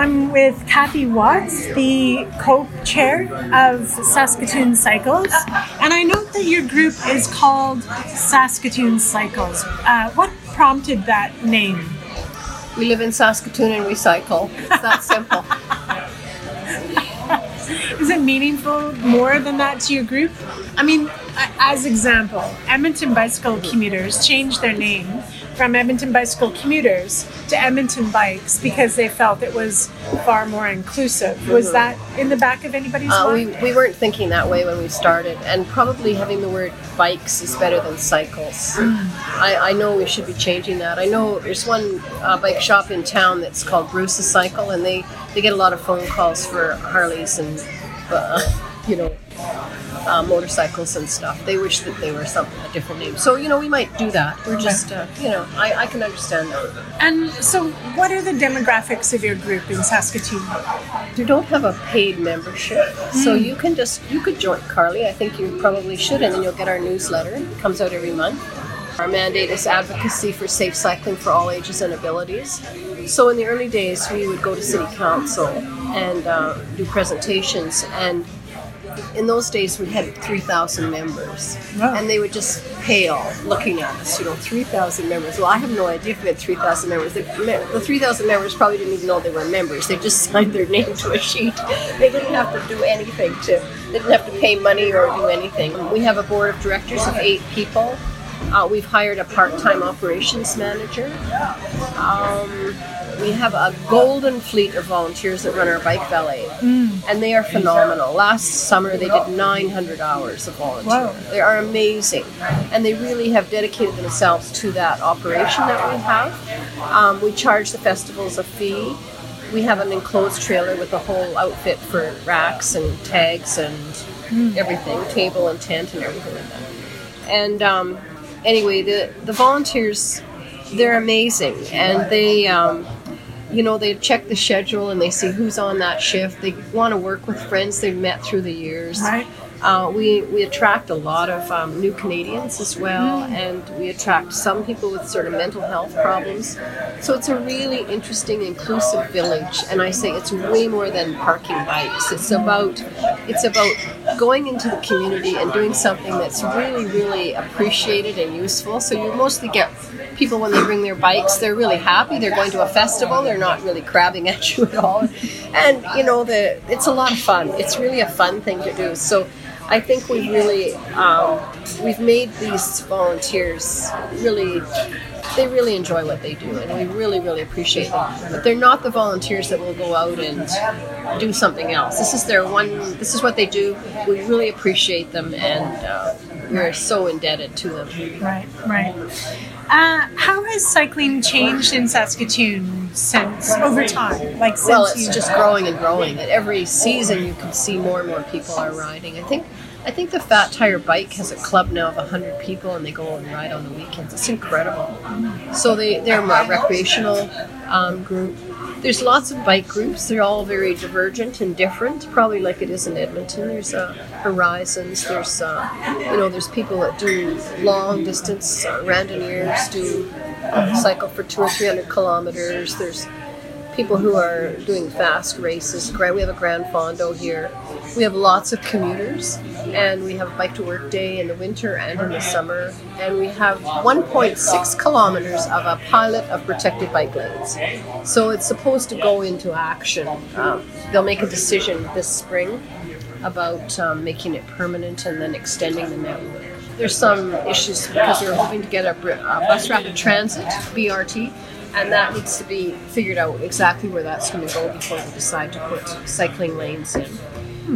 I'm with Cathy Watts, the co chair of Saskatoon Cycles. And I note that your group is called Saskatoon Cycles. Uh, what prompted that name? We live in Saskatoon and we cycle. It's that simple. is it meaningful more than that to your group? I mean, as example, Edmonton bicycle commuters changed their name from Edmonton bicycle commuters to Edmonton bikes because they felt it was far more inclusive. Was mm-hmm. that in the back of anybody's uh, mind? We, we weren't thinking that way when we started, and probably having the word bikes is better than cycles. Mm. I, I, know we should be changing that. I know there's one uh, bike shop in town that's called Bruce's Cycle, and they, they get a lot of phone calls for Harleys and, uh, you know, uh, motorcycles and stuff. They wish that they were some a different name. So you know, we might do that. We're just uh, you know, I, I can understand that. And so, what are the demographics of your group in Saskatoon? You don't have a paid membership, mm. so hmm. you can just you could join Karly. I think you probably should, and then you'll get our newsletter. It comes out every month. Our mandate is advocacy for safe cycling for all ages and abilities. So in the early days, we would go to city council and uh, do presentations and in those days we had 3,000 members. Wow. And they would just pale looking at us, you know, 3,000 members. Well, I have no idea if we had 3,000 members. The, the 3,000 members probably didn't even know they were members. They just signed their name to a sheet. They didn't have to do anything to, they didn't have to pay money or do anything. We have a board of directors of eight people. Uh, we've hired a part-time operations manager. Um, we have a golden fleet of volunteers that run our bike valet, mm. and they are phenomenal. Last summer, they did 900 hours of volunteer. Wow. They are amazing, and they really have dedicated themselves to that operation that we have. Um, we charge the festivals a fee. We have an enclosed trailer with a whole outfit for racks and tags and mm. everything, table and tent and everything like that. And um, anyway, the the volunteers they're amazing, and they um, you know, they check the schedule and they see who's on that shift. They want to work with friends they've met through the years. Right. Uh, we, we attract a lot of um, new Canadians as well, mm. and we attract some people with sort of mental health problems. So it's a really interesting, inclusive village, and I say it's way more than parking bikes. It's about it's about going into the community and doing something that's really, really appreciated and useful. So you mostly get people when they bring their bikes, they're really happy. They're going to a festival. They're not really crabbing at you at all, and you know the it's a lot of fun. It's really a fun thing to do. So I think we really um, we've made these volunteers really they really enjoy what they do and we really really appreciate them but they're not the volunteers that will go out and do something else this is their one this is what they do we really appreciate them and uh, we're so indebted to them right right uh, how has cycling changed in Saskatoon since over time? Like since well, it's just growing and growing. At every season, you can see more and more people are riding. I think I think the Fat Tire Bike has a club now of 100 people and they go and ride on the weekends. It's incredible. So they, they're a recreational um, group. There's lots of bike groups. They're all very divergent and different, probably like it is in Edmonton. There's uh, Horizons. There's, uh, you know, there's people that do long distance. Uh, randonneurs do uh, cycle for two or three hundred kilometers. There's people who are doing fast races. We have a Grand Fondo here. We have lots of commuters, and we have a bike to work day in the winter and in the summer. And we have 1.6 kilometers of a pilot of protected bike lanes. So it's supposed to go into action. Um, they'll make a decision this spring about um, making it permanent and then extending the network. There's some issues because they're hoping to get a, a bus rapid transit BRT and that needs to be figured out exactly where that's going to go before we decide to put cycling lanes in.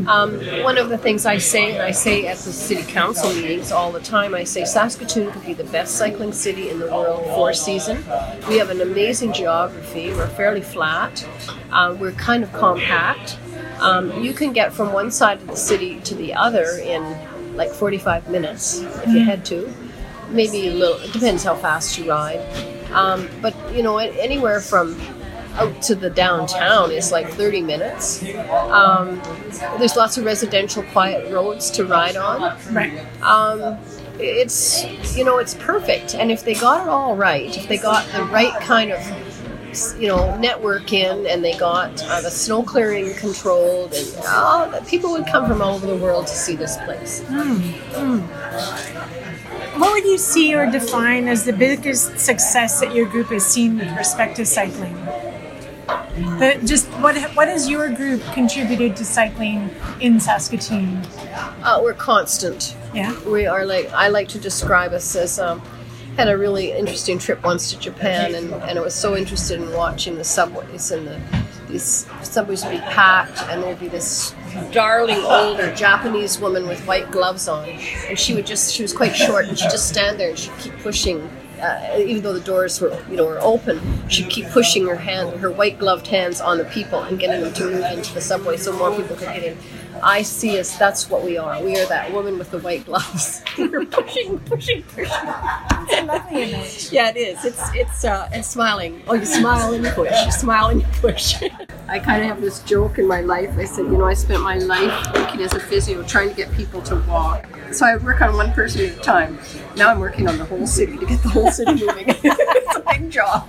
Um, one of the things I say, and I say at the city council meetings all the time, I say Saskatoon could be the best cycling city in the world for a season. We have an amazing geography. We're fairly flat. Uh, we're kind of compact. Um, you can get from one side of the city to the other in like 45 minutes if you had to. Maybe a little. It depends how fast you ride. Um, but you know, anywhere from out to the downtown is like 30 minutes. Um, there's lots of residential quiet roads to ride on. Right. Um, it's you know it's perfect, and if they got it all right, if they got the right kind of you know network in, and they got uh, the snow clearing controlled, and uh, people would come from all over the world to see this place. What would you see or define as the biggest success that your group has seen with respect to cycling? The, just what what has your group contributed to cycling in Saskatoon? Uh, we're constant. Yeah. We are like I like to describe us as um, had a really interesting trip once to Japan, and, and I was so interested in watching the subways and the these subways would be packed, and there'd be this darling older Japanese woman with white gloves on, and she would just she was quite short, and she'd just stand there and she'd keep pushing. Uh, even though the doors were, you know, were open, she'd keep pushing her hand, her white gloved hands on the people and getting them to move into the subway so more people could get in. I see us. That's what we are. We are that woman with the white gloves. We're pushing, pushing, pushing. Yeah, it is. It's it's uh, and smiling. Oh, you smile and you push. You smile and you push. I kind of have this joke in my life. I said, you know, I spent my life working as a physio, trying to get people to walk. So I work on one person at a time. Now I'm working on the whole city to get the whole city moving. it's a big job.